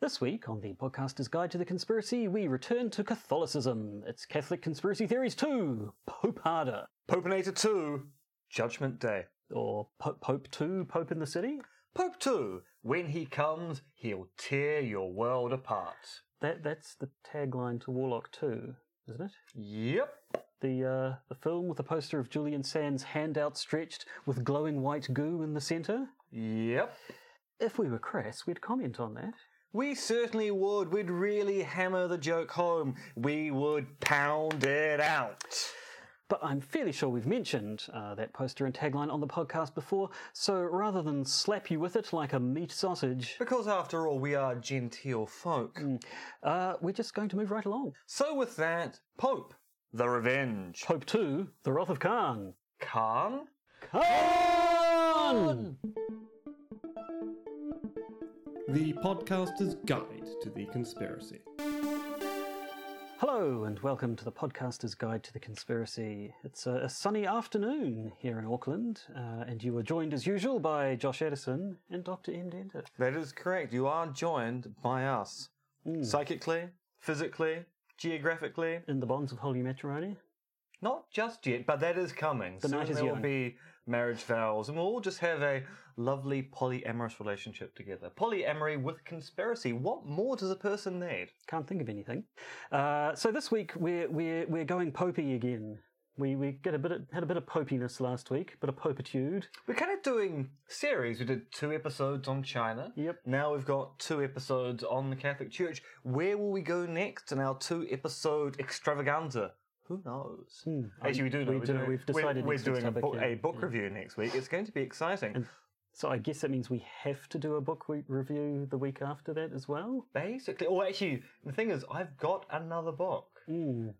This week on the Podcaster's Guide to the Conspiracy, we return to Catholicism. It's Catholic Conspiracy Theories 2, Pope Harder. Popinator 2, Judgment Day. Or po- Pope 2, Pope in the City? Pope 2, when he comes, he'll tear your world apart. That That's the tagline to Warlock 2, isn't it? Yep. The, uh, the film with a poster of Julian Sands' hand outstretched with glowing white goo in the centre? Yep. If we were crass, we'd comment on that. We certainly would. We'd really hammer the joke home. We would pound it out. But I'm fairly sure we've mentioned uh, that poster and tagline on the podcast before, so rather than slap you with it like a meat sausage, Because after all, we are genteel folk. uh, we're just going to move right along. So with that, Pope, the Revenge. Pope 2, The Wrath of Khan. Khan? Khan! The Podcaster's Guide to the Conspiracy. Hello, and welcome to the Podcaster's Guide to the Conspiracy. It's a, a sunny afternoon here in Auckland, uh, and you are joined as usual by Josh Addison and Dr. Ian Dentith. That is correct. You are joined by us. Psychically, physically, geographically. In the bonds of holy matrimony. Not just yet, but that is coming. Soon night is there will be marriage vows, and we'll all just have a lovely polyamorous relationship together. Polyamory with conspiracy. What more does a person need? Can't think of anything. Uh, so this week we're we're we're going popey again. We we get a bit of, had a bit of popiness last week, bit of popitude. We're kind of doing series. We did two episodes on China. Yep. Now we've got two episodes on the Catholic Church. Where will we go next in our two episode extravaganza? Who knows? Actually, we do know. we We're do doing- We've decided We're, we're doing a yeah. a book review next week. It's going to be exciting. So I guess that means we have to do a book we- review the week after that as well. Basically, or actually, the thing is, I've got another book.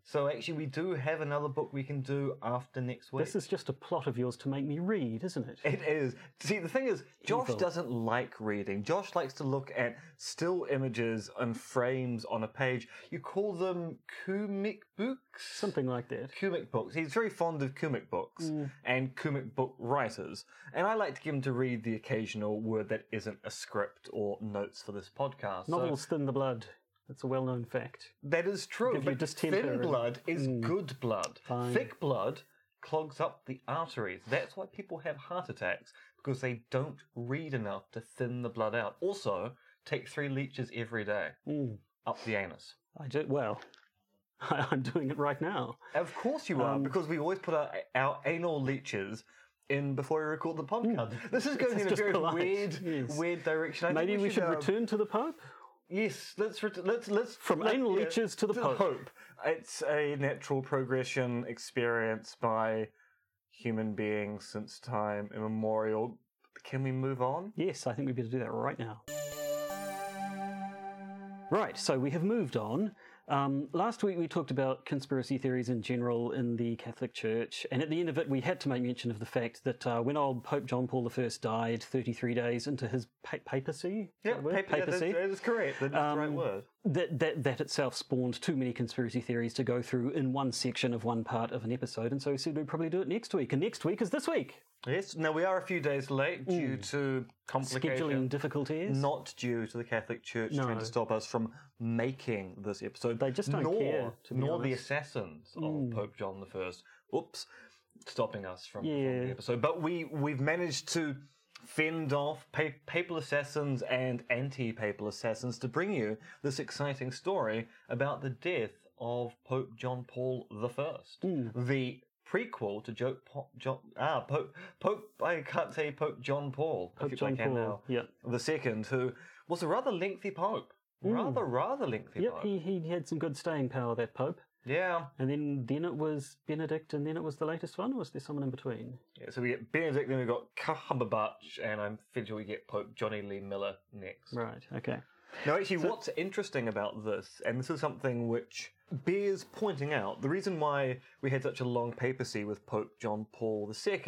So actually, we do have another book we can do after next week. This is just a plot of yours to make me read, isn't it? It is. See, the thing is, Josh Evil. doesn't like reading. Josh likes to look at still images and frames on a page. You call them comic books? Something like that. Comic books. He's very fond of comic books Mm. and comic book writers. And I like to get him to read the occasional word that isn't a script or notes for this podcast. So- Novels thin the blood. That's a well-known fact. That is true. Give you But distemper thin and- blood is good blood. Fine. Thick blood clogs up the arteries. That's why people have heart attacks because they don't read enough to thin the blood out. Also, take three leeches every day Mm. up the anus. I do well. I'm doing it right now. Of course you are, Um, because we always put our, our anal leeches in before we record the podcast. This is going in a just very polite, weird, yes. weird direction. I think Maybe we should uh, return to the Pope. Yes, let's ret- let's let's From let- anal leeches to the Pope. It's a natural progression experience by human beings since time immemorial. Can we move on? Yes, I think we'd better do that right now. Right, so we have moved on. Um, last week we talked about conspiracy theories in general in the Catholic Church, and at the end of it we had to make mention of the fact that uh, when old Pope John Paul I died 33 days into his pa- papacy, Yeah, the word? paper, yeah, that's, papacy, that is correct. That's the right Um, word. that, that that itself spawned too many conspiracy theories to go through in one section of one part of an episode, and so we said we'd probably do it next week. And next week is this week. Yes. Now we are a few days late due to complications. Scheduling difficulties. Not due to the Catholic Church No. trying to stop us from making this episode. They just don't nor, care, nor the honest. assassins of Pope John the First. Oops, stopping us from, from the episode. But we we've managed to fend off pa- papal assassins and anti-papal assassins to bring you this exciting story about the death of Pope John Paul I, the prequel to Joe po- John ah Pope Pope I can't say Pope John Paul Pope John can Paul, now. yeah. the second who was a rather lengthy pope. Rather rather lengthy Yep, pope. he, he had some good staying power, that Pope. Yeah And then, then it was Benedict, and then it was the latest one, or was there someone in between? Yeah, so we get Benedict, then we've got Cumberbatch, and I'm fairly sure we get Pope Johnny Lee Miller next. Right, okay. Now, actually, what's interesting about this, and this is something which bears pointing out, the reason why we had such a long papacy with Pope John Paul II,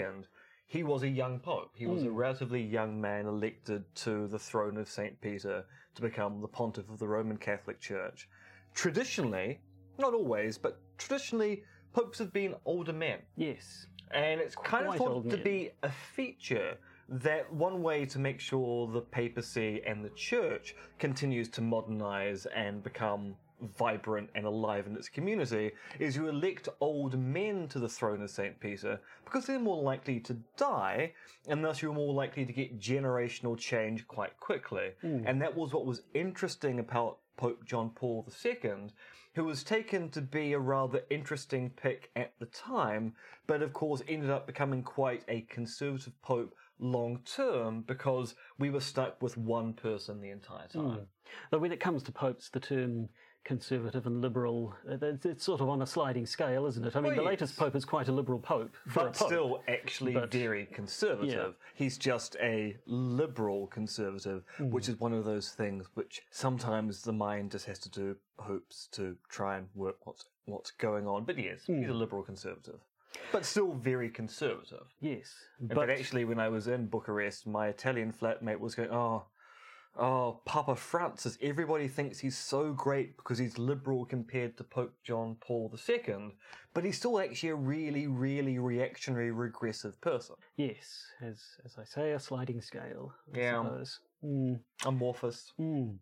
he was a young pope. He was a hmm. relatively young man elected to the throne of St. Peter to become the pontiff of the Roman Catholic Church. Traditionally, not always, but traditionally, popes have been older men. Yes. And it's kind Quite of thought to men. be a feature that one way to make sure the papacy and the church continues to modernize and become vibrant and alive in its community is you elect old men to the throne of St. Peter because they're more likely to die and thus you're more likely to get generational change quite quickly. Hmm. And that was what was interesting about Pope John Paul II, who was taken to be a rather interesting pick at the time, but of course ended up becoming quite a conservative pope long term because we were stuck with one person the entire time. Hmm. Though when it comes to popes, the term conservative and liberal, uh, it's, it's sort of on a sliding scale, isn't it? I mean, Well, the latest pope is quite a liberal pope. But pope. still, actually But- very conservative. He's just a liberal conservative, Hmm. which is one of those things which sometimes the mind just has to do hoops to try and work what's what's going on. But yes, he's Hmm. a liberal conservative, but still very conservative. Yes. But, But actually, when I was in Bucharest, my Italian flatmate was going, "Oh, oh, Papa Francis! Everybody thinks he's so great because he's liberal compared to Pope John Paul II, but he's still actually a really, really reactionary, regressive person. yes, as as I say, a sliding scale. I Yeah. suppose. Mm. Amorphous. Mm.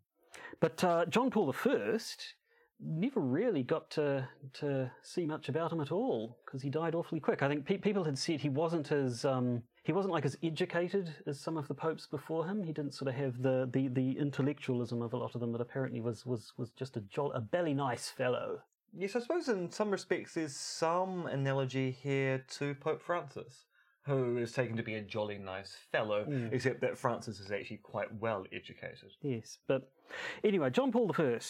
But uh, John Paul I never really got to to see much about him at all because he died awfully quick. I think pe- people had said he wasn't as um, he wasn't like as educated as some of the popes before him. He didn't sort of have the, the, the intellectualism of a lot of them, but apparently was was was just a jol- a belly nice fellow. Yes, I suppose in some respects there's some analogy here to Pope Francis, who is taken to be a jolly nice fellow, except that Francis is actually quite well educated. Yes, but anyway, John Paul I.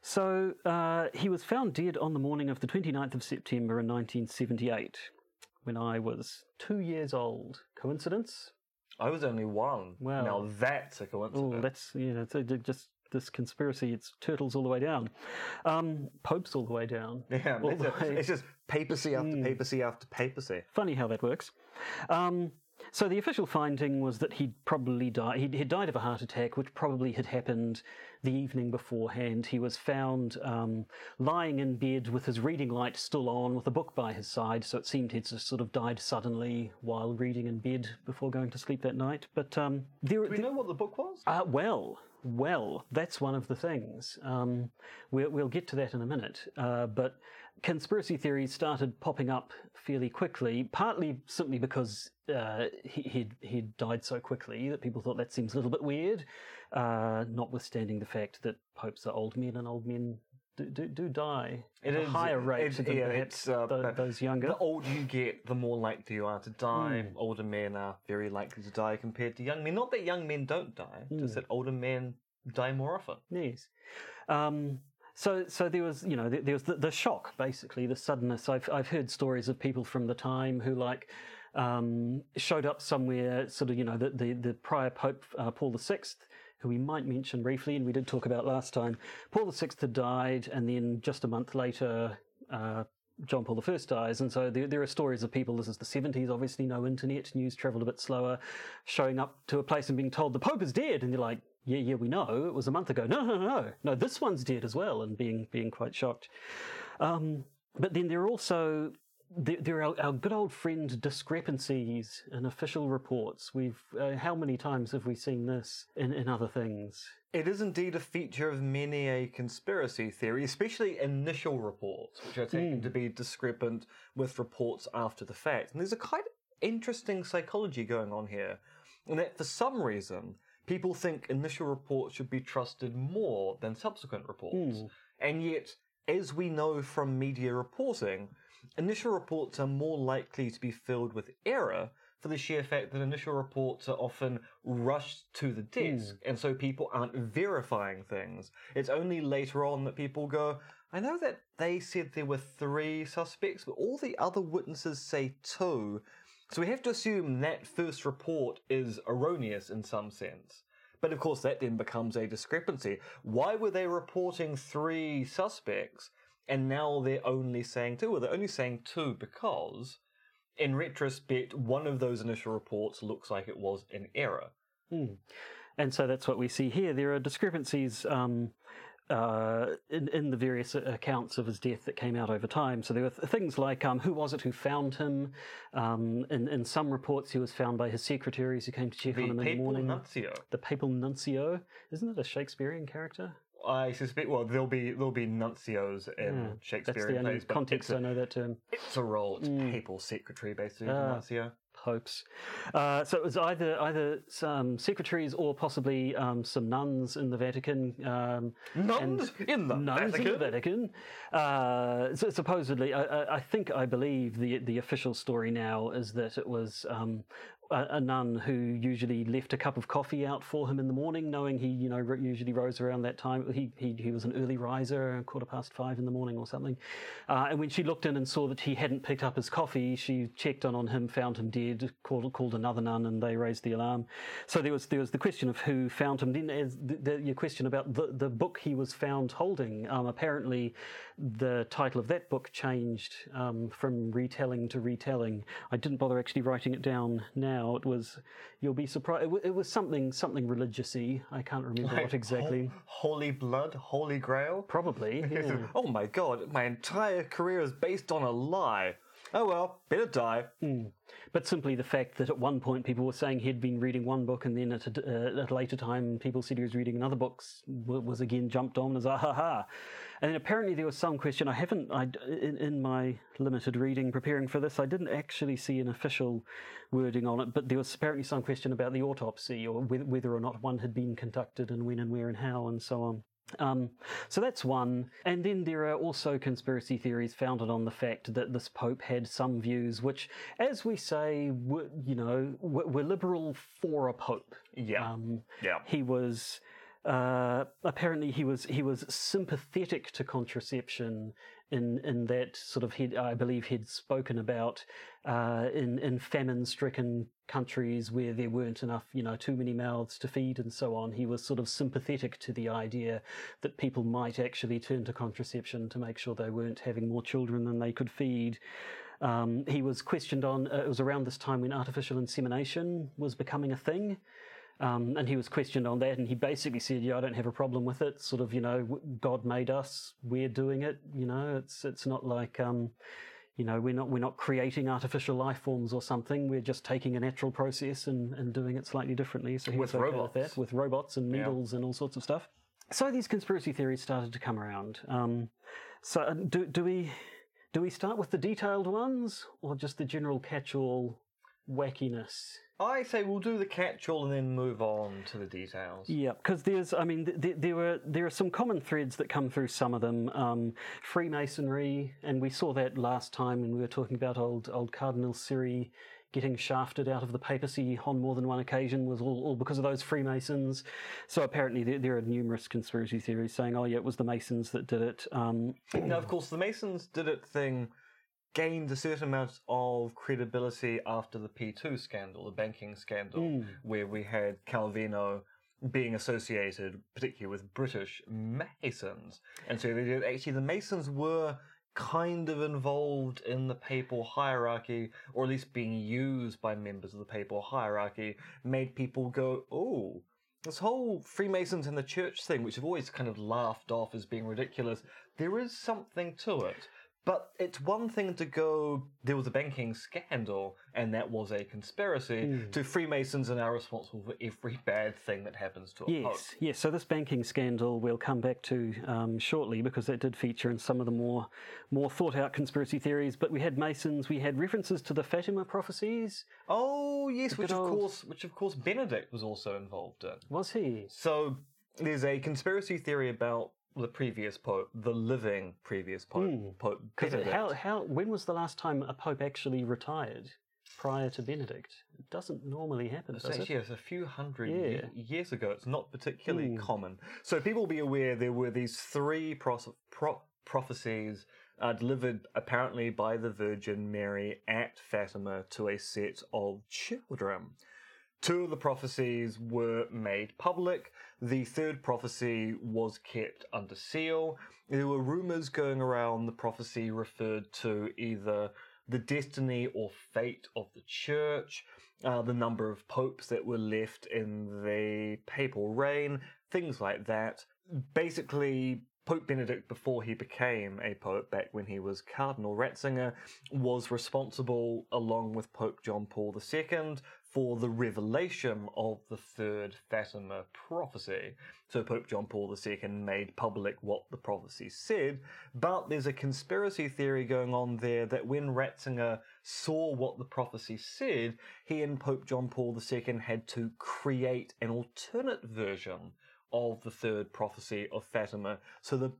So uh, he was found dead on the morning of the 29th of September in 1978, when I was two years old. Coincidence? I was only one. Wow. Now that's a coincidence. Oh, that's yeah, it's uh, just this conspiracy. It's turtles all the way down, um, popes all the way down. Yeah, it's, a- way- it's just papacy after papacy after papacy. Funny how that works. Um, so the official finding was that he'd probably died. He'd, he'd died of a heart attack, which probably had happened the evening beforehand. He was found um, lying in bed with his reading light still on, with a book by his side. So it seemed he'd just sort of died suddenly while reading in bed before going to sleep that night. But um, there, Do we know what the book was? uh, well, well, that's one of the things. Um, we'll, we'll get to that in a minute. Uh, but conspiracy theories started popping up fairly quickly, partly simply because uh, he, he'd, he'd died so quickly that people thought that seems a little bit weird, uh, notwithstanding the fact that popes are old men and old men do, do, do die at It a is- higher rate it- than yeah, perhaps uh, but those younger. The older you get, the more likely you are to die. Hmm. Older men are very likely to die compared to young men. Not that young men don't die, Hmm. just that older men die more often. Yes. Um, so, so there was, you know, there, there was the, the shock, basically, the suddenness. I've, I've heard stories of people from the time who, like, um, showed up somewhere, sort of, you know, the, the, the prior Pope, uh, Paul VI, who we might mention briefly, and we did talk about last time. Paul VI had died, and then just a month later, uh, John Paul I dies, and so there, there are stories of people. This is the 70s, obviously, no internet, news travelled a bit slower, showing up to a place and being told the Pope is dead, and they're like, yeah, yeah, we know. It was a month ago. No, no, no, no, no. This one's dead as well, and being being quite shocked. Um, but then there are also there, there are our, good old friend discrepancies in official reports. We've uh, how many times have we seen this in, in other things? It is indeed a feature of many a conspiracy theory, especially initial reports, which are taken to be discrepant with reports after the fact. And there's a kind of interesting psychology going on here, in that for some reason, people think initial reports should be trusted more than subsequent reports. And yet, as we know from media reporting, initial reports are more likely to be filled with error for the sheer fact that initial reports are often rushed to the desk, and so people aren't verifying things. It's only later on that people go, I know that they said there were three suspects, but all the other witnesses say two. So we have to assume that first report is erroneous in some sense. But of course, that then becomes a discrepancy. Why were they reporting three suspects and now they're only saying two? Well, they're only saying two because, in retrospect, one of those initial reports looks like it was an error. And so that's what we see here. There are discrepancies um, uh, in, in the various accounts of his death that came out over time. So there were th- things like um, who was it who found him? Um, in, in some reports, he was found by his secretaries who came to check The on him in the papal morning. nuncio. the papal nuncio, isn't it a Shakespearean character? I suspect. Well, there'll be there'll be nuncios in Yeah, Hmm. That's Shakespearean the only plays, context I know that term. it's a role. It's Mm. papal secretary, basically. Ah. nuncio. Popes. Uh, so it was either either some secretaries or possibly um, some nuns in the Vatican. Um, Nuns in the nuns Vatican. in the Vatican. Uh, so supposedly, I, I, I think I believe the the official story now is that it was. Um, a, a nun who usually left a cup of coffee out for him in the morning, knowing he, you know, usually rose around that time. He, he, he was an early riser, quarter past five in the morning or something. Uh, and when she looked in and saw that he hadn't picked up his coffee, she checked on on him, found him dead, called called another nun, and they raised the alarm. So there was there was the question of who found him. Then as the, the, your question about the the book he was found holding. Um, apparently, the title of that book changed um, from retelling to retelling. I didn't bother actually writing it down now. It was you'll be surprised. It, wa- it was something something religiousy. I can't remember what exactly. Ho- Holy blood, holy grail. Probably. Yeah. Oh my god, my entire career is based on a lie. Oh well, better die. But simply the fact that at one point people were saying he'd been reading one book, and then at a, uh, at a later time people said he was reading another book, was again jumped on as ah ha. And then apparently there was some question. I haven't, I, in, in my limited reading preparing for this, I didn't actually see an official wording on it, but there was apparently some question about the autopsy or whether or not one had been conducted and when and where and how and so on. Um, so that's one. And then there are also conspiracy theories founded on the fact that this Pope had some views which, as we say, were, you know, were, were liberal for a Pope. Yeah. Um, yeah. he was uh, apparently he was he was sympathetic to contraception in in that sort of he'd, I believe he'd spoken about uh, in in famine stricken countries where there weren't enough you know too many mouths to feed and so on. He was sort of sympathetic to the idea that people might actually turn to contraception to make sure they weren't having more children than they could feed. Um, he was questioned on. Uh, it was around this time when artificial insemination was becoming a thing. Um, and he was questioned on that, and he basically said, "Yeah, I don't have a problem with it. Sort of, you know, God made us. We're doing it. You know, it's it's not like, um, you know, we're not we're not creating artificial life forms or something. We're just taking a natural process and, and doing it slightly differently. So he With was okay robots. with that, with robots and needles and all sorts of stuff. So these conspiracy theories started to come around. Um, so uh, do do we do we start with the detailed ones or just the general catch-all wackiness? I say we'll do the catch-all and then move on to the details. Yeah, because there's, I mean, th- th- there were there are some common threads that come through some of them. Um, Freemasonry, and we saw that last time when we were talking about old old Cardinal Siri getting shafted out of the papacy on more than one occasion was all, all because of those Freemasons. So apparently there, there are numerous conspiracy theories saying, oh yeah, it was the Masons that did it. Um, Now, of course, the Masons did it thing gained a certain amount of credibility after the P2 scandal, the banking scandal, hmm. where we had Calvino being associated particularly with British Masons. And so they did, actually, the Masons were kind of involved in the papal hierarchy, or at least being used by members of the papal hierarchy, made people go, oh, this whole Freemasons and the church thing, which have always kind of laughed off as being ridiculous, there is something to it. But it's one thing to go, there was a banking scandal and that was a conspiracy, to Freemasons and are responsible for every bad thing that happens to a pope. Yes, yes. So this banking scandal we'll come back to um, shortly because that did feature in some of the more more thought out conspiracy theories. But we had Masons, we had references to the Fatima prophecies. Oh yes, which of old- course, which of course Benedict was also involved in. Was he? So there's a conspiracy theory about the previous pope, the living previous pope, Pope Benedict. how how when was the last time a pope actually retired prior to Benedict? It doesn't normally happen, It's does it? actually it's a few hundred Yeah. ye- years ago. It's not particularly common. So people will be aware there were these three pros- pro- prophecies uh, delivered apparently by the Virgin Mary at Fatima to a set of children. Two of the prophecies were made public. The third prophecy was kept under seal. There were rumors going around the prophecy referred to either the destiny or fate of the church, uh, the number of popes that were left in the papal reign, things like that. basically Pope Benedict, before he became a pope, back when he was Cardinal Ratzinger, was responsible, along with Pope John Paul II, for the revelation of the third Fatima prophecy. So Pope John Paul II made public what the prophecy said, but there's a conspiracy theory going on there that when Ratzinger saw what the prophecy said, he and Pope John Paul II had to create an alternate version of the third prophecy of Fatima so the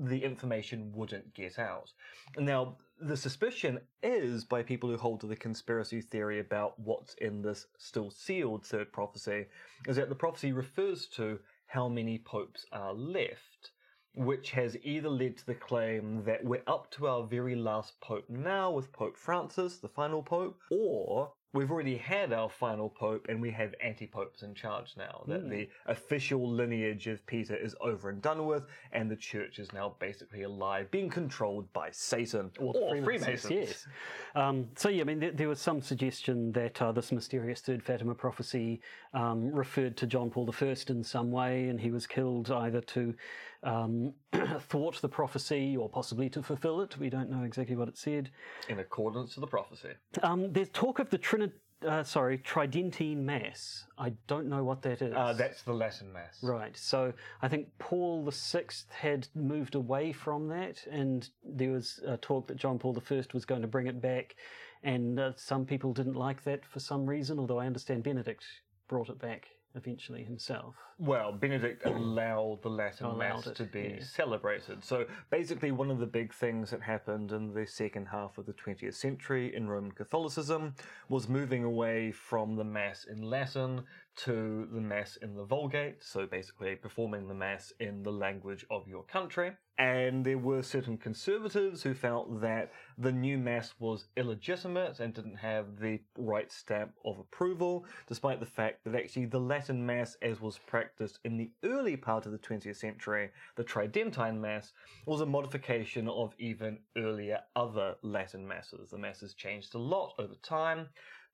the information wouldn't get out. Now, the suspicion is by people who hold to the conspiracy theory about what's in this still sealed third prophecy, is that the prophecy refers to how many popes are left, which has either led to the claim that we're up to our very last pope now with Pope Francis, the final pope, or we've already had our final pope and we have anti-popes in charge now that the official lineage of peter is over and done with and the church is now basically alive being controlled by satan or, freemasons, Yes. Um, so yeah, I mean, there, there was some suggestion that uh, this mysterious third Fatima prophecy um, referred to John Paul I in some way, and he was killed either to um, thwart the prophecy or possibly to fulfill it. We don't know exactly what it said. in accordance to the prophecy Um, there's talk of the Trinit, uh, sorry, Tridentine Mass. I don't know what that is. uh, that's the latin mass Right. So I think Paul VI had moved away from that, and there was uh, talk that John Paul I was going to bring it back, and uh, some people didn't like that for some reason. Although I understand Benedict brought it back eventually himself. Well, Benedict allowed the Latin Allowed Mass it, to be yeah. celebrated. So basically, one of the big things that happened in the second half of the 20th century in Roman Catholicism was moving away from the Mass in Latin to the Mass in the Vulgate. So basically, performing the Mass in the language of your country. And there were certain conservatives who felt that the new Mass was illegitimate and didn't have the right stamp of approval, despite the fact that actually the Latin Mass, as was practiced in the early part of the 20th century, the Tridentine Mass, was a modification of even earlier other Latin Masses. The Masses changed a lot over time,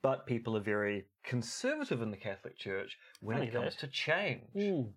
but people are very conservative in the Catholic Church when Funny it comes that. to change. Mm.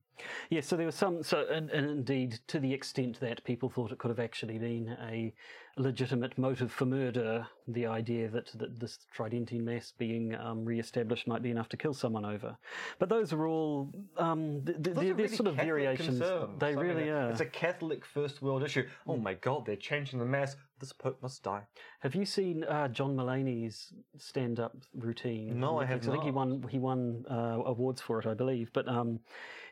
Yeah, so there was some, so and, and indeed to the extent that people thought it could have actually been a legitimate motive for murder, the idea that, that this Tridentine Mass being um, re-established might be enough to kill someone over. But those are all, um, th- th- they're, really sort of Catholic variations. concerns. They I mean, really are. It's a Catholic first world issue. Oh Mm. my god, they're changing the Mass. This Pope must die. Have you seen uh, John Mulaney's stand-up routine? No, I have? I think he won he won uh, awards for it, I believe. But um,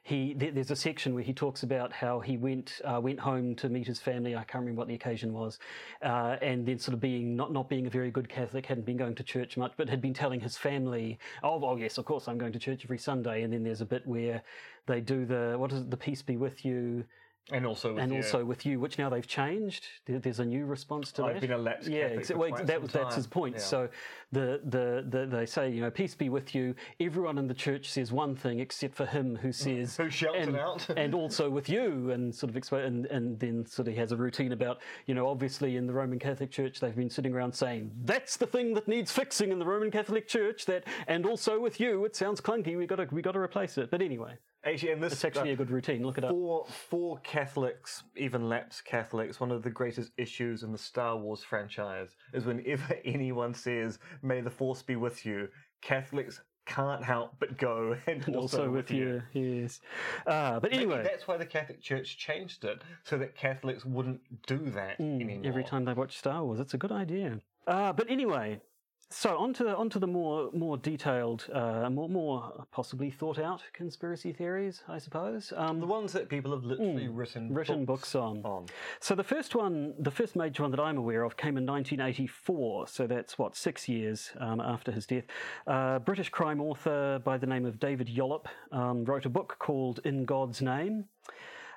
he there, there's a section where he talks about how he went uh, went home to meet his family. I can't remember what the occasion was, uh, and then sort of being not not being a very good Catholic, hadn't been going to church much, but had been telling his family, "Oh, well, yes, of course, I'm going to church every Sunday." And then there's a bit where they do the what is it, the peace be with you. And also, with and your- also with you, which now they've changed. There's a new response to that. I've been a lapsed yeah, Catholic exa- for well, quite that that's his point. Yeah. So the, the the they say you know peace be with you. Everyone in the church says one thing except for him who mm. says Who shouts it and, out. and also with you and sort of explain and, and then sort of has a routine about you know obviously in the Roman Catholic Church they've been sitting around saying that's the thing that needs fixing in the Roman Catholic Church that and also with you it sounds clunky we got to we got to replace it. But anyway, actually, and this it's actually uh, a good routine. Look it up. For for Catholics, even lapsed Catholics, one of the greatest issues in the Star Wars franchise is whenever anyone says "May the Force be with you," Catholics can't help but go and, And also, also with you, yes. Uh, but Maybe anyway, that's why the Catholic Church changed it so that Catholics wouldn't do that anymore. Mm, every time they watch Star Wars. It's a good idea. Uh, but anyway, so onto the, onto the more more detailed, uh, more more possibly thought out conspiracy theories, I suppose. Um, the ones that people have literally written written books on. on. So the first one, the first major one that I'm aware of, came in 1984. So that's what six years um, after his death. Uh, British crime author by the name of David Yallop um, wrote a book called In God's Name.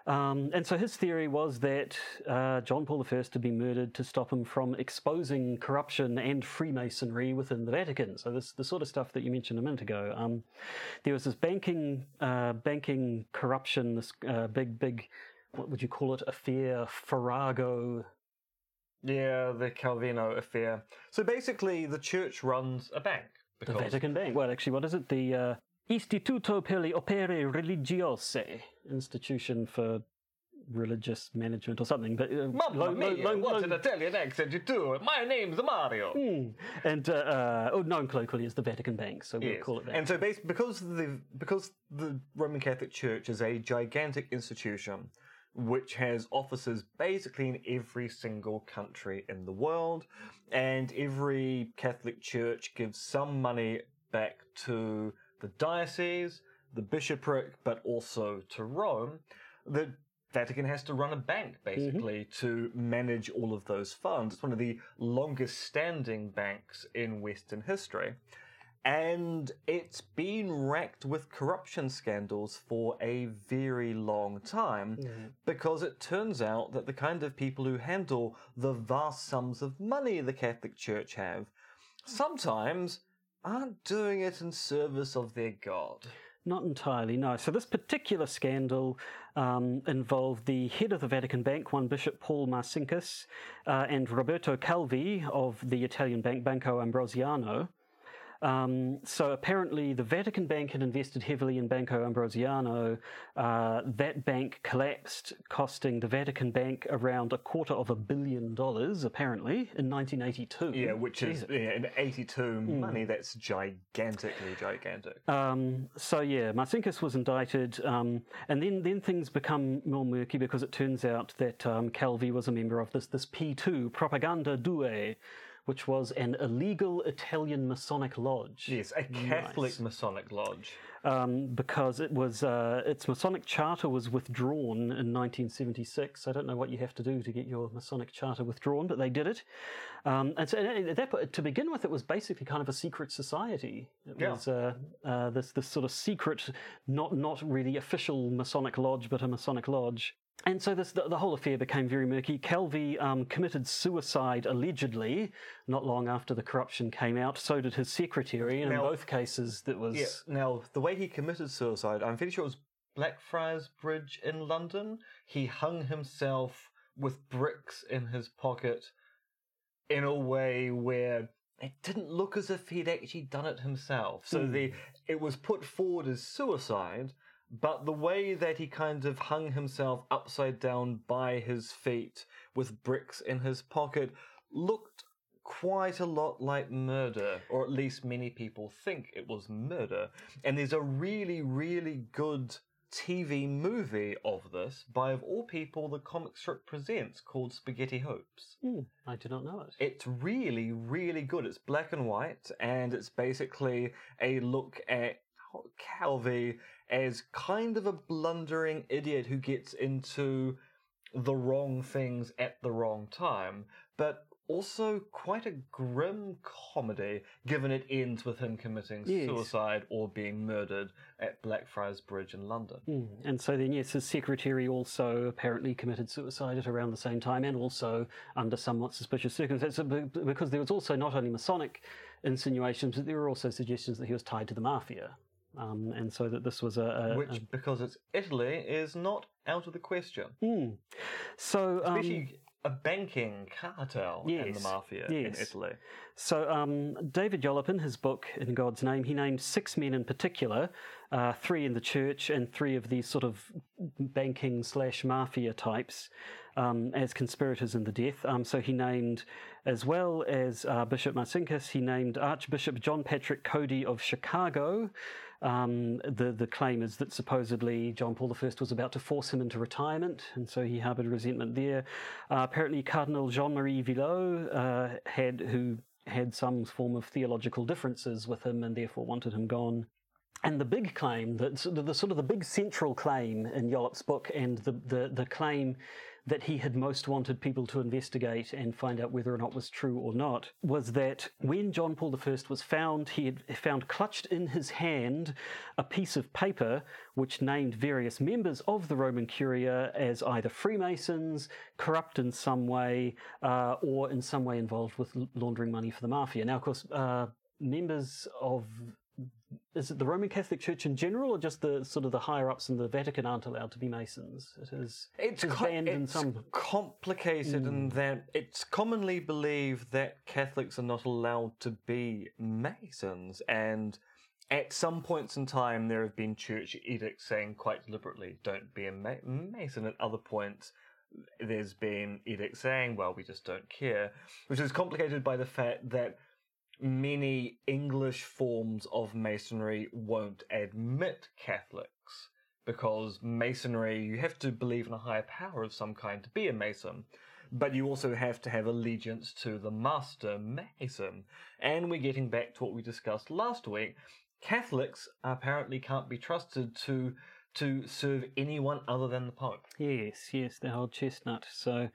Um, and so his theory was that uh, John Paul I had been murdered to stop him from exposing corruption and Freemasonry within the Vatican. So this the sort of stuff that you mentioned a minute ago. Um, there was this banking uh, banking corruption, this uh, big big what would you call it affair, Farrago. Yeah, the Calvino affair. So basically, the church runs a bank. The Vatican Bank. Well, actually, what is it? The uh, Istituto per le Opere Religiose, Institution for Religious Management or something. But uh, Mamma lo- mia, lo- what lo- an Italian accent you do! My name's Mario. Hmm. and uh, uh, oh, known colloquially as the Vatican Bank, so we'll Yes. call it that. And so, bas- because the because the Roman Catholic Church is a gigantic institution, which has offices basically in every single country in the world, and every Catholic Church gives some money back to the diocese, the bishopric, but also to Rome. The Vatican has to run a bank mm-hmm. basically to manage all of those funds. It's one of the longest standing banks in Western history. And it's been racked with corruption scandals for a very long time mm-hmm. because it turns out that the kind of people who handle the vast sums of money the Catholic Church have sometimes aren't doing it in service of their God. Not entirely, no. So this particular scandal um, involved the head of the Vatican Bank, one Bishop Paul Marcinkus, uh, and Roberto Calvi of the Italian bank Banco Ambrosiano. Um, so apparently, the Vatican Bank had invested heavily in Banco Ambrosiano. Uh, that bank collapsed, costing the Vatican Bank around a quarter of a billion dollars, apparently, in 1982. Yeah, which is yeah, in 82 money, that's gigantically gigantic. Um, so yeah, Marcinkus was indicted, um, and then then things become more murky because it turns out that um, Calvi was a member of this this P2 Propaganda Due, which was an illegal Italian Masonic lodge. Yes, a Catholic Masonic lodge. Um, because it was uh, its Masonic charter was withdrawn in 1976. I don't know what you have to do to get your Masonic charter withdrawn, but they did it. Um, and so at that point, to begin with, it was basically kind of a secret society. It Yeah. was uh, uh, this this sort of secret, not not really official Masonic lodge, but a Masonic lodge. And so this, the, the whole affair became very murky. Calvi um, committed suicide allegedly not long after the corruption came out. So did his secretary, and Now- in both cases, that was Yeah. Now, the way he committed suicide, I'm pretty sure it was Blackfriars Bridge in London. He hung himself with bricks in his pocket in a way where it didn't look as if he'd actually done it himself. So the it was put forward as suicide, but the way that he kind of hung himself upside down by his feet with bricks in his pocket looked quite a lot like murder, or at least many people think it was murder. And there's a really, really good TV movie of this by, of all people, the comic strip presents called Spaghetti Hoops. Hmm, I do not know it. It's really, really good. It's black and white, and it's basically a look at Calvi as kind of a blundering idiot who gets into the wrong things at the wrong time, but also quite a grim comedy, given it ends with him committing Yes. suicide or being murdered at Blackfriars Bridge in London. Hmm, And so then, yes, his secretary also apparently committed suicide at around the same time, and also under somewhat suspicious circumstances, because there was also not only Masonic insinuations, but there were also suggestions that he was tied to the mafia. Um, and so that this was a. a- Which, a- because it's Italy, is not out of the question. Hmm. So, um, Especially a banking cartel and the Yes, mafia in. Italy. So, um, David Yallop, in his book In God's Name, he named six men in particular, uh, three in the church and three of these sort of banking slash mafia types, um, as conspirators in the death. Um, so he named, as well as uh, Bishop Marcinkus, he named Archbishop John Patrick Cody of Chicago. Um, the the claim is that supposedly John Paul I was about to force him into retirement, and so he harbored resentment there. Uh, apparently, Cardinal Jean Marie Villot uh, had who had some form of theological differences with him, and therefore wanted him gone. And the big claim, sort of the, sort of the big central claim in Yallop's book, and the, the, the claim that he had most wanted people to investigate and find out whether or not was true or not, was that when John Paul I was found, he had found clutched in his hand a piece of paper which named various members of the Roman Curia as either Freemasons, corrupt in some way, uh, or in some way involved with laundering money for the mafia. Now, of course, uh, members of is it the Roman Catholic Church in general, or just the sort of the higher ups in the Vatican aren't allowed to be Masons? It is It's, it is co- banned in it's some. complicated in hmm. that it's commonly believed that Catholics are not allowed to be Masons, and at some points in time, there have been church edicts saying quite deliberately, don't be a ma- Mason. At other points, there's been edicts saying, well, we just don't care, which is complicated by the fact that many English forms of Masonry won't admit Catholics because Masonry, you have to believe in a higher power of some kind to be a Mason. But you also have to have allegiance to the master Mason. And we're getting back to what we discussed last week. Catholics apparently can't be trusted to to serve anyone other than the Pope. Yes, yes, the old chestnut. So,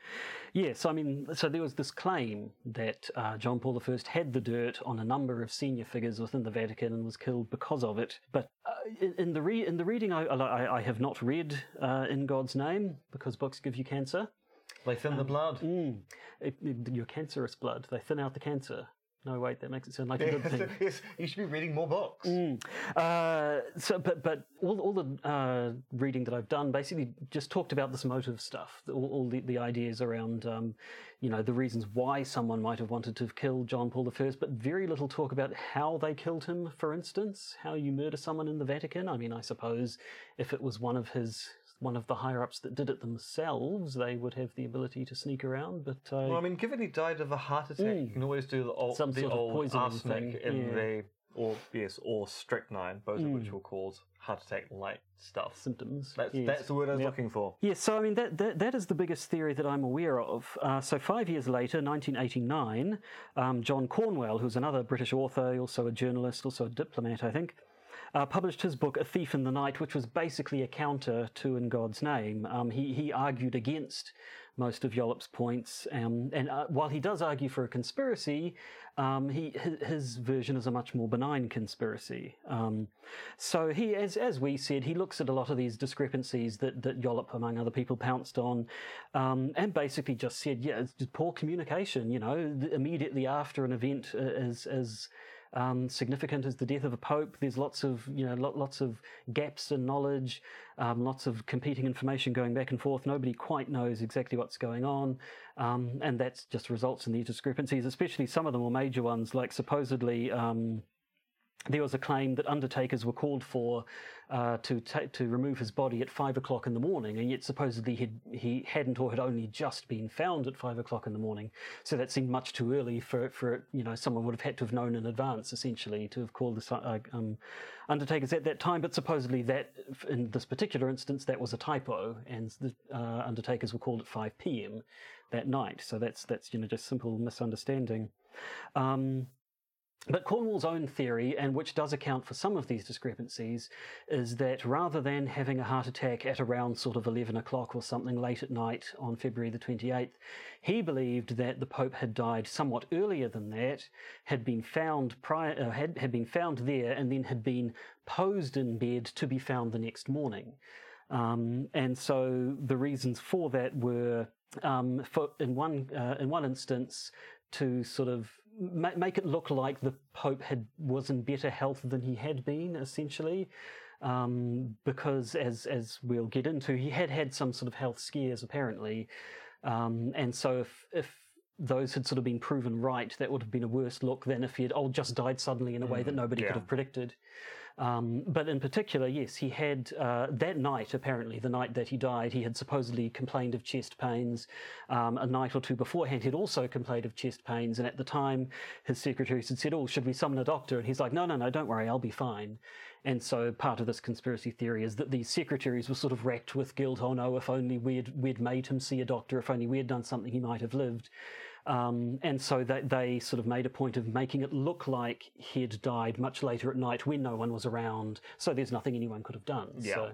yes, I mean, so there was this claim that uh, John Paul I had the dirt on a number of senior figures within the Vatican and was killed because of it. But uh, in, in, the re- in the reading, I, I, I have not read uh, In God's Name because books give you cancer. They thin um, the blood. Mm, it, it, your cancerous blood. They thin out the cancer. No, wait, that makes it sound like a good thing. yes, you should be reading more books. Mm. Uh, so, but but all all the uh, reading that I've done basically just talked about this motive stuff, all, all the, the ideas around, um, you know, the reasons why someone might have wanted to have killed John Paul I, but very little talk about how they killed him. For instance, how you murder someone in the Vatican. I mean, I suppose if it was one of his one of the higher ups that did it themselves, they would have the ability to sneak around. But uh, well, I mean, given he died of a heart attack, mm, you can always do the old, some the sort old of poisoning arsenic thing. in yeah. the or yes, or strychnine, both of which Mm. will cause heart attack like stuff. symptoms. That's yes. that's the word I was Yep. looking for. Yes, so I mean that, that that is the biggest theory that I'm aware of. Uh, so five years later, 1989, um, John Cornwell, who's another British author, also a journalist, also a diplomat, I think, uh, published his book *A Thief in the Night*, which was basically a counter to *In God's Name*. Um, he he argued against most of Yallop's points, um, and uh, while he does argue for a conspiracy, um, he his, his version is a much more benign conspiracy. Um, so he, as as we said, he looks at a lot of these discrepancies that that Yollop, among other people, pounced on, um, and basically just said, yeah, it's just poor communication. You know, immediately after an event uh, as as um, significant as the death of a pope. There's lots of you know lot, lots of gaps in knowledge, um, lots of competing information going back and forth. Nobody quite knows exactly what's going on, um, and that just results in these discrepancies. Especially some of them are major ones, like supposedly. Um, there was a claim that undertakers were called for uh, to ta- to remove his body at five o'clock in the morning, and yet supposedly he he hadn't or had only just been found at five o'clock in the morning. So that seemed much too early for for you know someone would have had to have known in advance, essentially, to have called the uh, um, undertakers at that time. But supposedly that in this particular instance that was a typo, and the uh, undertakers were called at five p.m. that night. So that's that's you know just simple misunderstanding. Um, but Cornwell's own theory, and which does account for some of these discrepancies, is that rather than having a heart attack at around sort of 11 o'clock or something late at night on February the 28th, he believed that the Pope had died somewhat earlier than that, had been found prior, uh, had, had been found there, and then had been posed in bed to be found the next morning. Um, and so the reasons for that were, um, for in one uh, in one instance, to sort of ma- make it look like the Pope had was in better health than he had been, essentially, um, because as as we'll get into, he had had some sort of health scares apparently, um, and so if if those had sort of been proven right, that would have been a worse look than if he had oh just died suddenly in a way that nobody yeah. could have predicted. Um, but in particular, yes, he had uh, that night. Apparently, the night that he died, he had supposedly complained of chest pains. Um, a night or two beforehand, he'd also complained of chest pains, and at the time, his secretaries had said, "Oh, should we summon a doctor?" And he's like, "No, no, no, don't worry, I'll be fine." And so, part of this conspiracy theory is that these secretaries were sort of racked with guilt. Oh no, if only we'd we'd made him see a doctor. If only we had done something, he might have lived. Um, and so they, they sort of made a point of making it look like he'd died much later at night when no one was around. So there's nothing anyone could have done. Yeah. So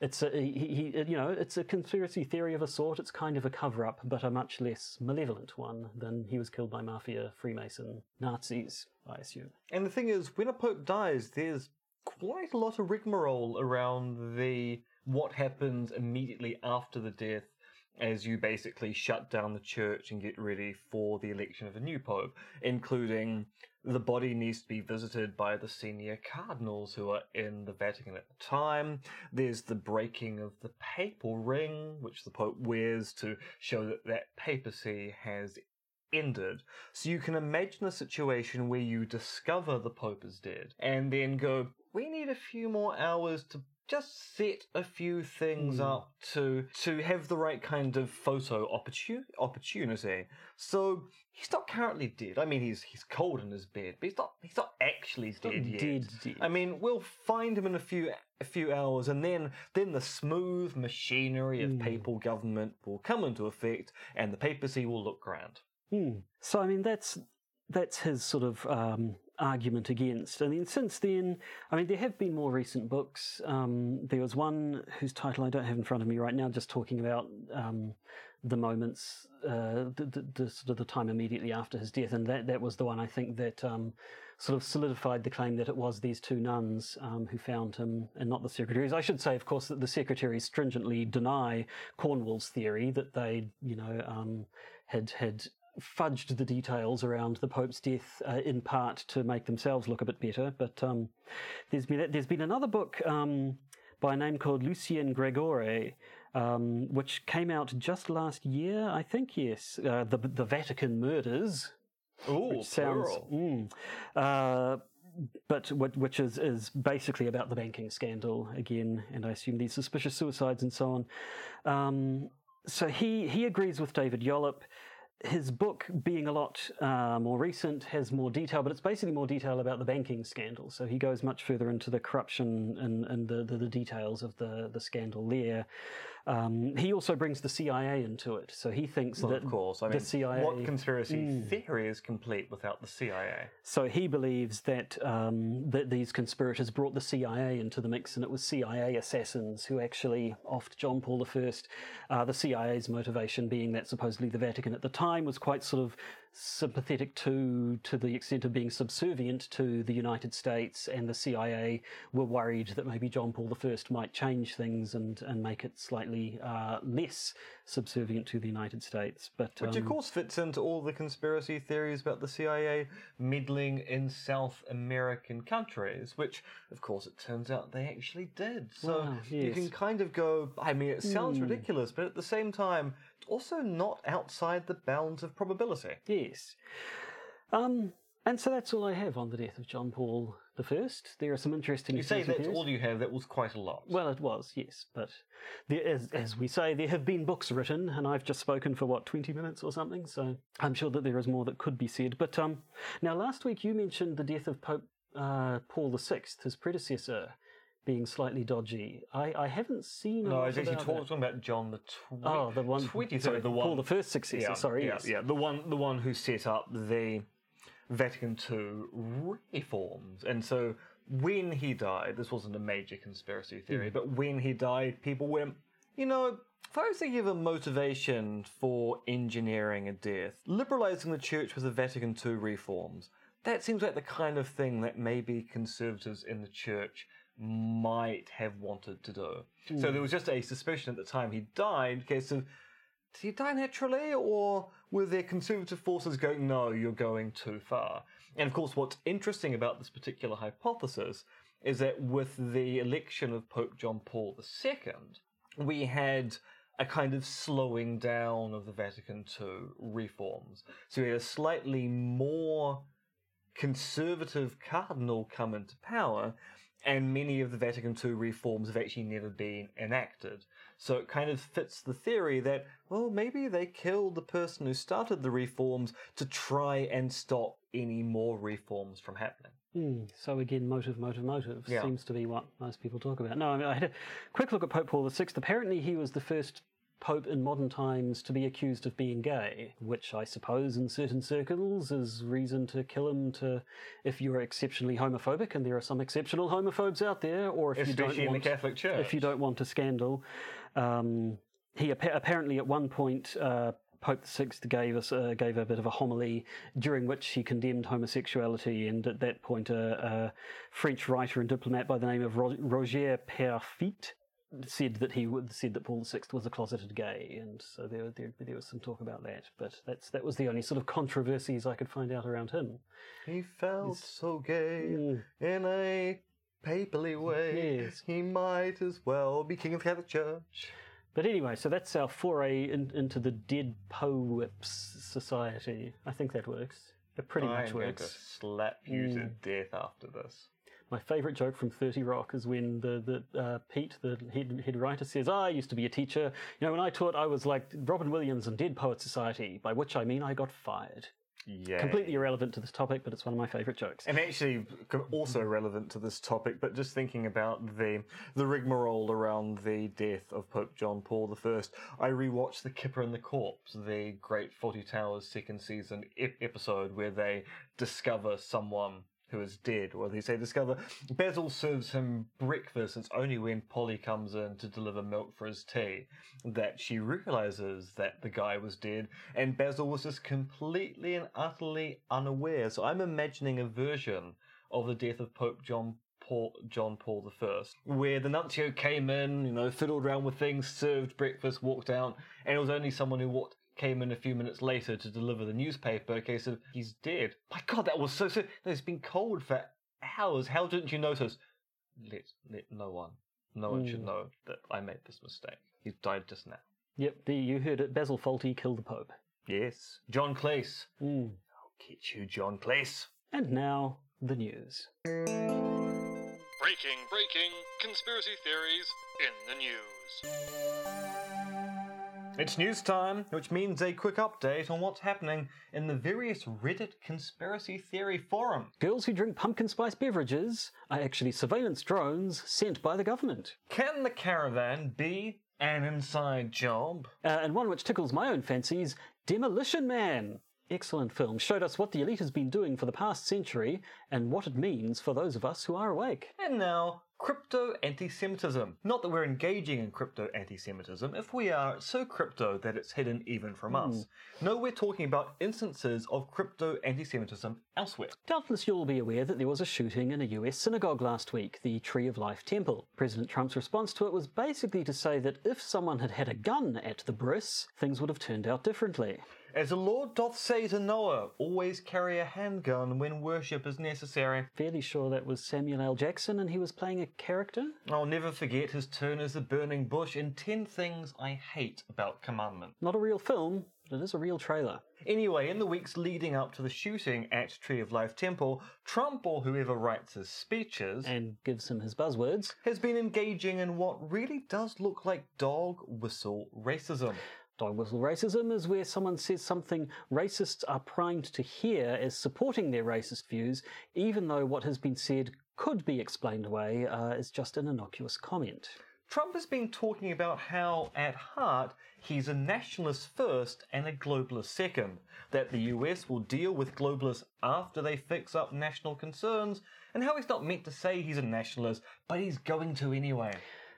it's a he, he, you know it's a conspiracy theory of a sort. It's kind of a cover up, but a much less malevolent one than he was killed by mafia, Freemason, Nazis. I assume. And the thing is, when a pope dies, there's quite a lot of rigmarole around the what happens immediately after the death as you basically shut down the church and get ready for the election of a new pope, including the body needs to be visited by the senior cardinals who are in the Vatican at the time. There's the breaking of the papal ring, which the pope wears to show that that papacy has ended. So you can imagine a situation where you discover the Pope is dead and then go, we need a few more hours to just set a few things up to to have the right kind of photo opportu- opportunity. So he's not currently dead. I mean, he's he's cold in his bed, but he's not he's not actually dead yet. dead, dead. I mean, we'll find him in a few a few hours, and then then the smooth machinery of papal government will come into effect, and the papacy will look grand. Hmm. So I mean that's that's his sort of um, argument against. And then since then, I mean there have been more recent books. Um, there was one whose title I don't have in front of me right now, just talking about um, the moments, uh, the, the, the sort of the time immediately after his death, and that that was the one I think that. Um, Sort of solidified the claim that it was these two nuns um, who found him and not the secretaries. I should say, of course, that the secretaries stringently deny Cornwell's theory that they, you know, um, had had fudged the details around the Pope's death uh, in part to make themselves look a bit better. But um, there's been there's been another book um, by a name called Lucien Gregoire. Um, which came out just last year, I think. Yes, uh, the the Vatican murders, Ooh, sounds mm, uh, but which is, is basically about the banking scandal again, and I assume these suspicious suicides and so on. Um, so he he agrees with David Yallop. His book, being a lot uh, more recent, has more detail, but it's basically more detail about the banking scandal. So he goes much further into the corruption and, and the, the, the details of the, the scandal there. Um, he also brings the CIA into it. So he thinks Well, that of course. I the mean, CIA what conspiracy theory is complete without the CIA? So he believes that um, that these conspirators brought the CIA into the mix, and it was CIA assassins who actually offed John Paul I. Uh, the CIA's motivation being that supposedly the Vatican at the time was quite sort of sympathetic to to the extent of being subservient to the United States, and the CIA were worried that maybe John Paul I might change things and and make it slightly uh, less subservient to the United States. But Which, of um, course, fits into all the conspiracy theories about the CIA meddling in South American countries, which, of course, it turns out they actually did. So Wow, you can kind of go, I mean, it sounds ridiculous, but at the same time, also not outside the bounds of probability. Yes. Um, and so that's all I have on the death of John Paul I. There are some interesting. You say that's theories. all you have, that was quite a lot. Well, it was, yes, but there, as, as we say, there have been books written, and I've just spoken for what twenty minutes or something. So I'm sure that there is more that could be said. But um, now last week you mentioned the death of Pope uh, Paul VI, his predecessor, being slightly dodgy. I, I haven't seen. no, I was actually talking about John the Oh, the one. 20, sorry, the one Paul the first successor. yeah, sorry, yeah, yes. yeah, the one, the one who set up the Vatican II reforms, and so when he died, this wasn't a major conspiracy theory, hmm. but when he died, people went, you know. If I was to give a motivation for engineering a death, liberalizing the church with the Vatican II reforms, that seems like the kind of thing that maybe conservatives in the church might have wanted to do. So there hmm. was just a suspicion at the time he died, in case of did he die naturally, or were there conservative forces going, no, you're going too far? And of course, what's interesting about this particular hypothesis is that with the election of Pope John Paul II, we had a kind of slowing down of the Vatican II reforms. So we had a slightly more conservative cardinal come into power, and many of the Vatican II reforms have actually never been enacted. So it kind of fits the theory that, well, maybe they killed the person who started the reforms to try and stop any more reforms from happening. Hmm, so again, motive, motive, motive Yeah. seems to be what most people talk about. No, I, mean, I had a quick look at Pope Paul VI. Apparently, he was the first pope in modern times to be accused of being gay, which I suppose in certain circles is reason to kill him. To if you're exceptionally homophobic, and there are some exceptional homophobes out there, or if you don't Especially in the want, Catholic Church. if you don't want a scandal. Um, he appa- apparently at one point. Uh, Pope VI gave us uh, gave a bit of a homily during which he condemned homosexuality, and at that point, a, a French writer and diplomat by the name of Roger Peyrefitte said that he would, said that Paul VI was a closeted gay, and so there, there there was some talk about that. But that's that was the only sort of controversies I could find out around him. He felt so gay Mm. in a papally way. Yes. He might as well be king of the Catholic Church. But anyway, so that's our foray in, into the Dead Poets Society. I think that works. It pretty much I'm going to works. slap you to Mm. death after this. My favourite joke from 30 Rock is when the, the uh, Pete, the head, head writer, says, "Ah, I used to be a teacher. You know, when I taught, I was like Robin Williams and Dead Poet Society, by which I mean I got fired. Yeah. Completely irrelevant to this topic, but it's one of my favourite jokes. And actually, also relevant to this topic, but just thinking about the the rigmarole around the death of Pope John Paul I, I rewatched The Kipper and the Corpse, the great Fawlty Towers second season ep- episode where they discover someone is dead, or they say discover. Basil serves him breakfast. It's only when Polly comes in to deliver milk for his tea that she realizes that the guy was dead, and Basil was just completely and utterly unaware. So I'm imagining a version of the death of Pope John Paul, John Paul I, where the nuncio came in, you know, fiddled around with things, served breakfast, walked out, and it was only someone who walked came in a few minutes later to deliver the newspaper. A case of he's dead. My God, that was so. so it's been cold for hours. How didn't you notice? Let let no one, no one should Mm. know that I made this mistake. He's died just now. Yep, the, you heard it. Basil Fawlty killed the Pope. Yes, John Cleese. Mm. I'll get you, John Cleese. And now, the news. Breaking, breaking, conspiracy theories in the news. It's news time, which means a quick update on what's happening in the various Reddit conspiracy theory forums. Girls who drink pumpkin spice beverages are actually surveillance drones sent by the government. Can the caravan be an inside job? Uh, and one which tickles my own fancies Demolition Man. Excellent film. Showed us what the elite has been doing for the past century and what it means for those of us who are awake. And now, crypto anti Semitism. Not that we're engaging in crypto anti Semitism. If we are, it's so crypto that it's hidden even from hmm. us. No, we're talking about instances of crypto anti Semitism elsewhere. Doubtless you'll be aware that there was a shooting in a US synagogue last week, the Tree of Life Temple. President Trump's response to it was basically to say that if someone had had a gun at the bris, things would have turned out differently. As the Lord doth say to Noah, always carry a handgun when worship is necessary. Fairly sure that was Samuel L. Jackson and he was playing a character? I'll never forget his turn as the burning bush in 10 Things I Hate About Commandment. Not a real film, but it is a real trailer. Anyway, in the weeks leading up to the shooting at Tree of Life Temple, Trump or whoever writes his speeches And gives him his buzzwords. has been engaging in what really does look like dog whistle racism. Dog whistle racism is where someone says something racists are primed to hear as supporting their racist views, even though what has been said could be explained away uh, as just an innocuous comment. Trump has been talking about how, at heart, he's a nationalist first and a globalist second, that the US will deal with globalists after they fix up national concerns, and how he's not meant to say he's a nationalist, but he's going to anyway.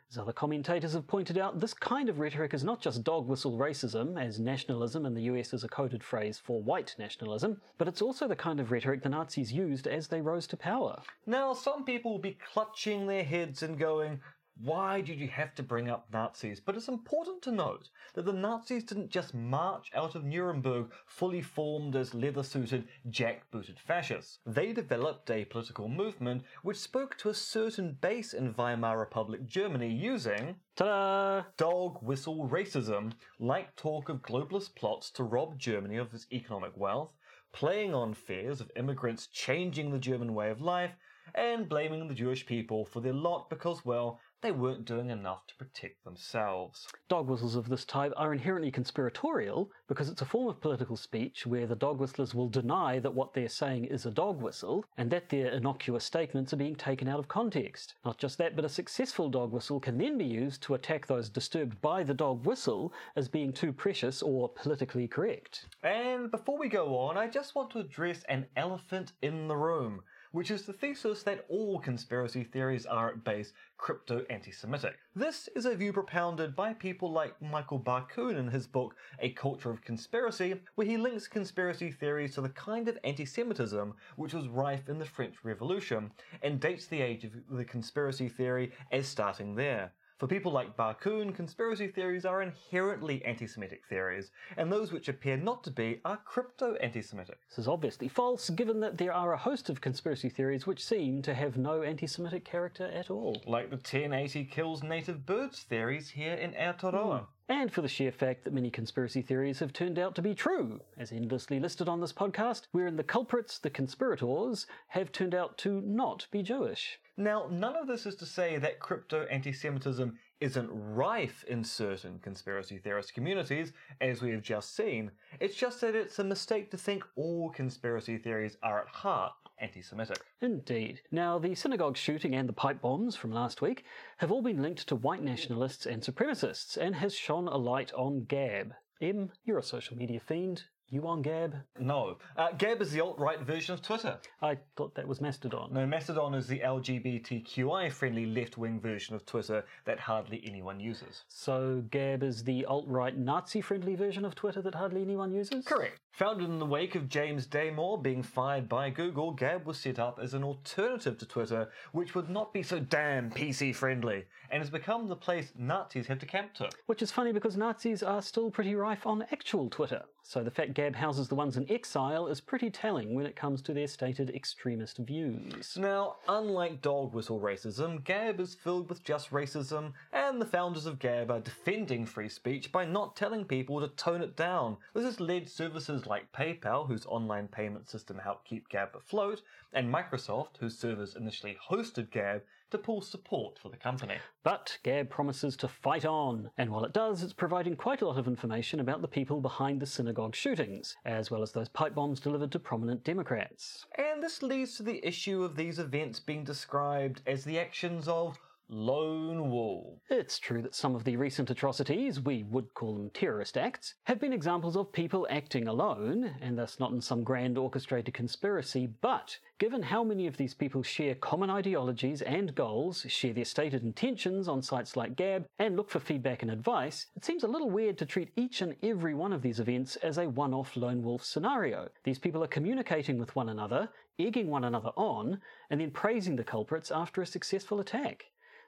As other commentators have pointed out, this kind of rhetoric is not just dog whistle racism, as nationalism in the US is a coded phrase for white nationalism, but it's also the kind of rhetoric the Nazis used as they rose to power. Now, some people will be clutching their heads and going, why did you have to bring up Nazis? But it's important to note that the Nazis didn't just march out of Nuremberg fully formed as leather suited, jack booted fascists. They developed a political movement which spoke to a certain base in Weimar Republic Germany using Ta-da! dog whistle racism, like talk of globalist plots to rob Germany of its economic wealth, playing on fears of immigrants changing the German way of life, and blaming the Jewish people for their lot because, well, they weren't doing enough to protect themselves. Dog whistles of this type are inherently conspiratorial because it's a form of political speech where the dog whistlers will deny that what they're saying is a dog whistle and that their innocuous statements are being taken out of context. Not just that, but a successful dog whistle can then be used to attack those disturbed by the dog whistle as being too precious or politically correct. And before we go on, I just want to address an elephant in the room, which is the thesis that all conspiracy theories are at base crypto anti Semitic. This is a view propounded by people like Michael Barkun in his book A Culture of Conspiracy, where he links conspiracy theories to the kind of anti Semitism which was rife in the French Revolution and dates the age of the conspiracy theory as starting there. For people like Barkun, conspiracy theories are inherently anti Semitic theories, and those which appear not to be are crypto anti Semitic. This is obviously false, given that there are a host of conspiracy theories which seem to have no anti Semitic character at all. Like the 1080 kills native birds theories here in Aotearoa. And for the sheer fact that many conspiracy theories have turned out to be true, as endlessly listed on this podcast, wherein the culprits, the conspirators, have turned out to not be Jewish. Now, none of this is to say that crypto anti Semitism isn't rife in certain conspiracy theorist communities, as we have just seen. It's just that it's a mistake to think all conspiracy theories are at heart anti Semitic. Indeed. Now, the synagogue shooting and the pipe bombs from last week have all been linked to white nationalists and supremacists and has shone a light on Gab. M, you're a social media fiend. You on Gab? No. Uh, Gab is the alt right version of Twitter. I thought that was Mastodon. No, Mastodon is the LGBTQI friendly left wing version of Twitter that hardly anyone uses. So Gab is the alt-right Nazi-friendly version of Twitter that hardly anyone uses? Correct. Founded in the wake of James Damore being fired by Google, Gab was set up as an alternative to Twitter, which would not be so damn PC friendly, and has become the place Nazis have to camp to. Which is funny because Nazis are still pretty rife on actual Twitter. So the fact Gab houses the ones in exile is pretty telling when it comes to their stated extremist views. Now, unlike dog whistle racism, Gab is filled with just racism, and the founders of Gab are defending free speech by not telling people to tone it down. This has led services like PayPal, whose online payment system helped keep Gab afloat, and Microsoft, whose servers initially hosted Gab, to pull support for the company. But Gab promises to fight on, and while it does, it's providing quite a lot of information about the people behind the synagogue shootings, as well as those pipe bombs delivered to prominent Democrats. And this leads to the issue of these events being described as the actions of lone wolf. It's true that some of the recent atrocities, we would call them terrorist acts, have been examples of people acting alone, and thus not in some grand orchestrated conspiracy, but given how many of these people share common ideologies and goals, share their stated intentions on sites like Gab, and look for feedback and advice, it seems a little weird to treat each and every one of these events as a one off lone wolf scenario. These people are communicating with one another, egging one another on, and then praising the culprits after a successful attack.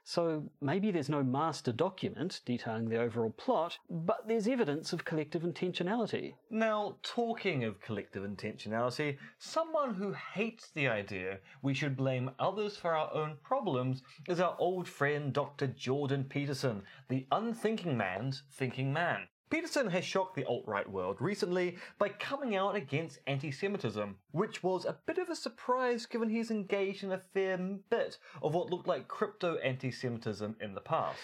So maybe there's no master document detailing the overall plot, but there's evidence of collective intentionality. Now, talking of collective intentionality, someone who hates the idea we should blame others for our own problems is our old friend Dr. Jordan Peterson, the unthinking man's thinking man. Peterson has shocked the alt right world recently by coming out against anti Semitism, which was a bit of a surprise given he's engaged in a fair bit of what looked like crypto anti Semitism in the past.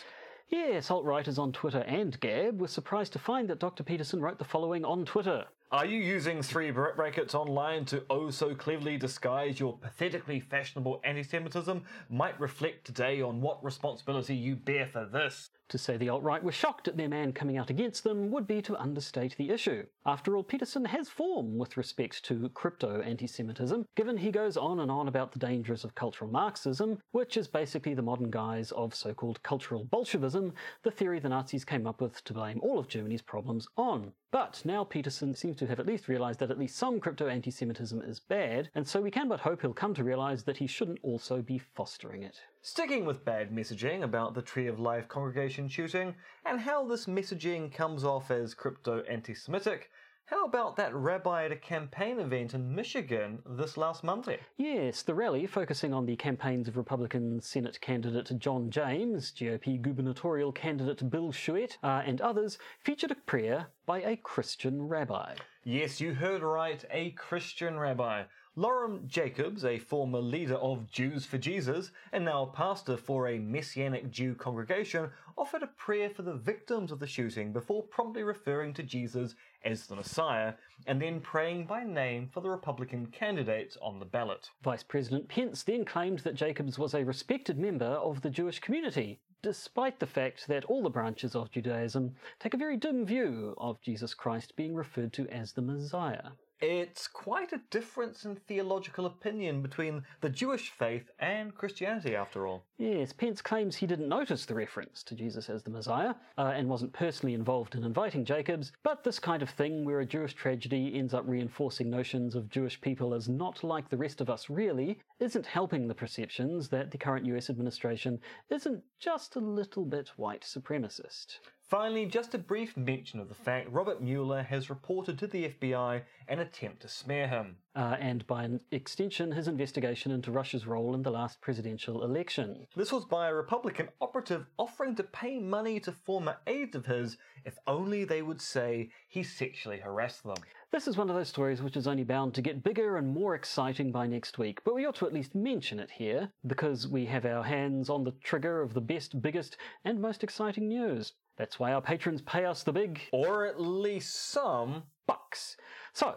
Yes, alt writers on Twitter and Gab were surprised to find that Dr. Peterson wrote the following on Twitter. Are you using three brackets online to oh so cleverly disguise your pathetically fashionable anti Semitism? Might reflect today on what responsibility you bear for this. To say the alt right were shocked at their man coming out against them would be to understate the issue. After all, Peterson has form with respect to crypto anti Semitism, given he goes on and on about the dangers of cultural Marxism, which is basically the modern guise of so called cultural Bolshevism, the theory the Nazis came up with to blame all of Germany's problems on. But now Peterson seems to have at least realised that at least some crypto anti Semitism is bad, and so we can but hope he'll come to realise that he shouldn't also be fostering it. Sticking with bad messaging about the Tree of Life congregation shooting, and how this messaging comes off as crypto anti Semitic, how about that rabbi at a campaign event in Michigan this last Monday? Yes, the rally, focusing on the campaigns of Republican Senate candidate John James, GOP gubernatorial candidate Bill Schuette, uh, and others, featured a prayer by a Christian rabbi. Yes, you heard right, a Christian rabbi. Loren Jacobs, a former leader of Jews for Jesus and now a pastor for a Messianic Jew congregation, offered a prayer for the victims of the shooting before promptly referring to Jesus as the Messiah and then praying by name for the Republican candidates on the ballot. Vice President Pence then claimed that Jacobs was a respected member of the Jewish community, despite the fact that all the branches of Judaism take a very dim view of Jesus Christ being referred to as the Messiah. It's quite a difference in theological opinion between the Jewish faith and Christianity, after all. Yes, Pence claims he didn't notice the reference to Jesus as the Messiah uh, and wasn't personally involved in inviting Jacobs, but this kind of thing where a Jewish tragedy ends up reinforcing notions of Jewish people as not like the rest of us really isn't helping the perceptions that the current US administration isn't just a little bit white supremacist. Finally, just a brief mention of the fact Robert Mueller has reported to the FBI an attempt to smear him. Uh, and by an extension, his investigation into Russia's role in the last presidential election. This was by a Republican operative offering to pay money to former aides of his if only they would say he sexually harassed them. This is one of those stories which is only bound to get bigger and more exciting by next week, but we ought to at least mention it here because we have our hands on the trigger of the best, biggest, and most exciting news. That's why our patrons pay us the big Or at least some. bucks. So,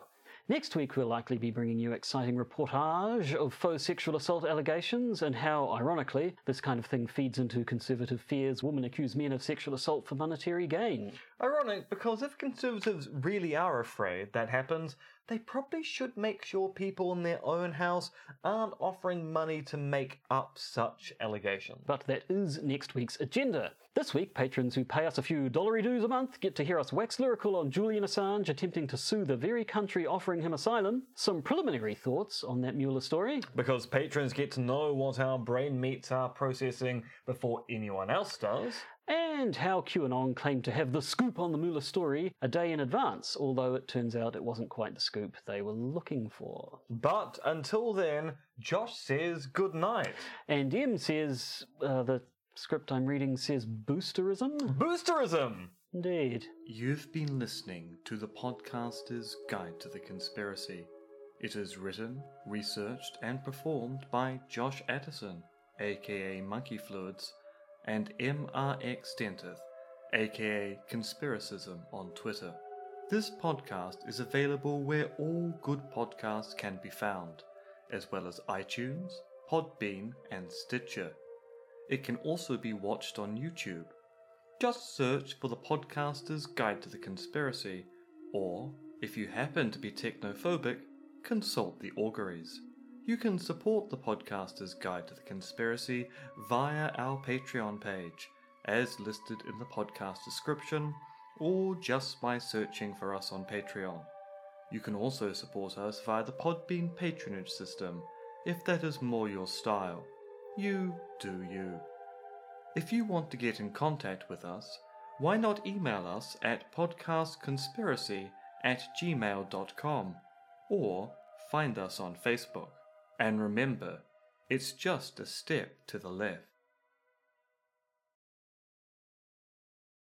next week we'll likely be bringing you exciting reportage of faux sexual assault allegations and how, ironically, this kind of thing feeds into conservative fears women accuse men of sexual assault for monetary gain. Ironic, because if conservatives really are afraid that happens, they probably should make sure people in their own house aren't offering money to make up such allegations. But that is next week's agenda. This week, patrons who pay us a few dollary dues a month get to hear us wax lyrical on Julian Assange attempting to sue the very country offering him asylum, some preliminary thoughts on that Mueller story, Because patrons get to know what our brain meats are processing before anyone else does. and how QAnon claimed to have the scoop on the Mueller story a day in advance, although it turns out it wasn't quite the scoop they were looking for. But until then, Josh says good night. And M says uh, the script I'm reading says boosterism? Boosterism! Indeed. You've been listening to the podcaster's Guide to the Conspiracy. It is written, researched, and performed by Josh Addison, aka Monkey Fluids, and MRX Dentith, aka Conspiracism on Twitter. This podcast is available where all good podcasts can be found, as well as iTunes, Podbean, and Stitcher. It can also be watched on YouTube. Just search for the podcaster's guide to the conspiracy, or, if you happen to be technophobic, consult the auguries. You can support the podcaster's guide to the conspiracy via our Patreon page, as listed in the podcast description, or just by searching for us on Patreon. You can also support us via the Podbean patronage system, if that is more your style. You do you. If you want to get in contact with us, why not email us at podcastconspiracy at gmail.com or find us on Facebook. And remember, it's just a step to the left.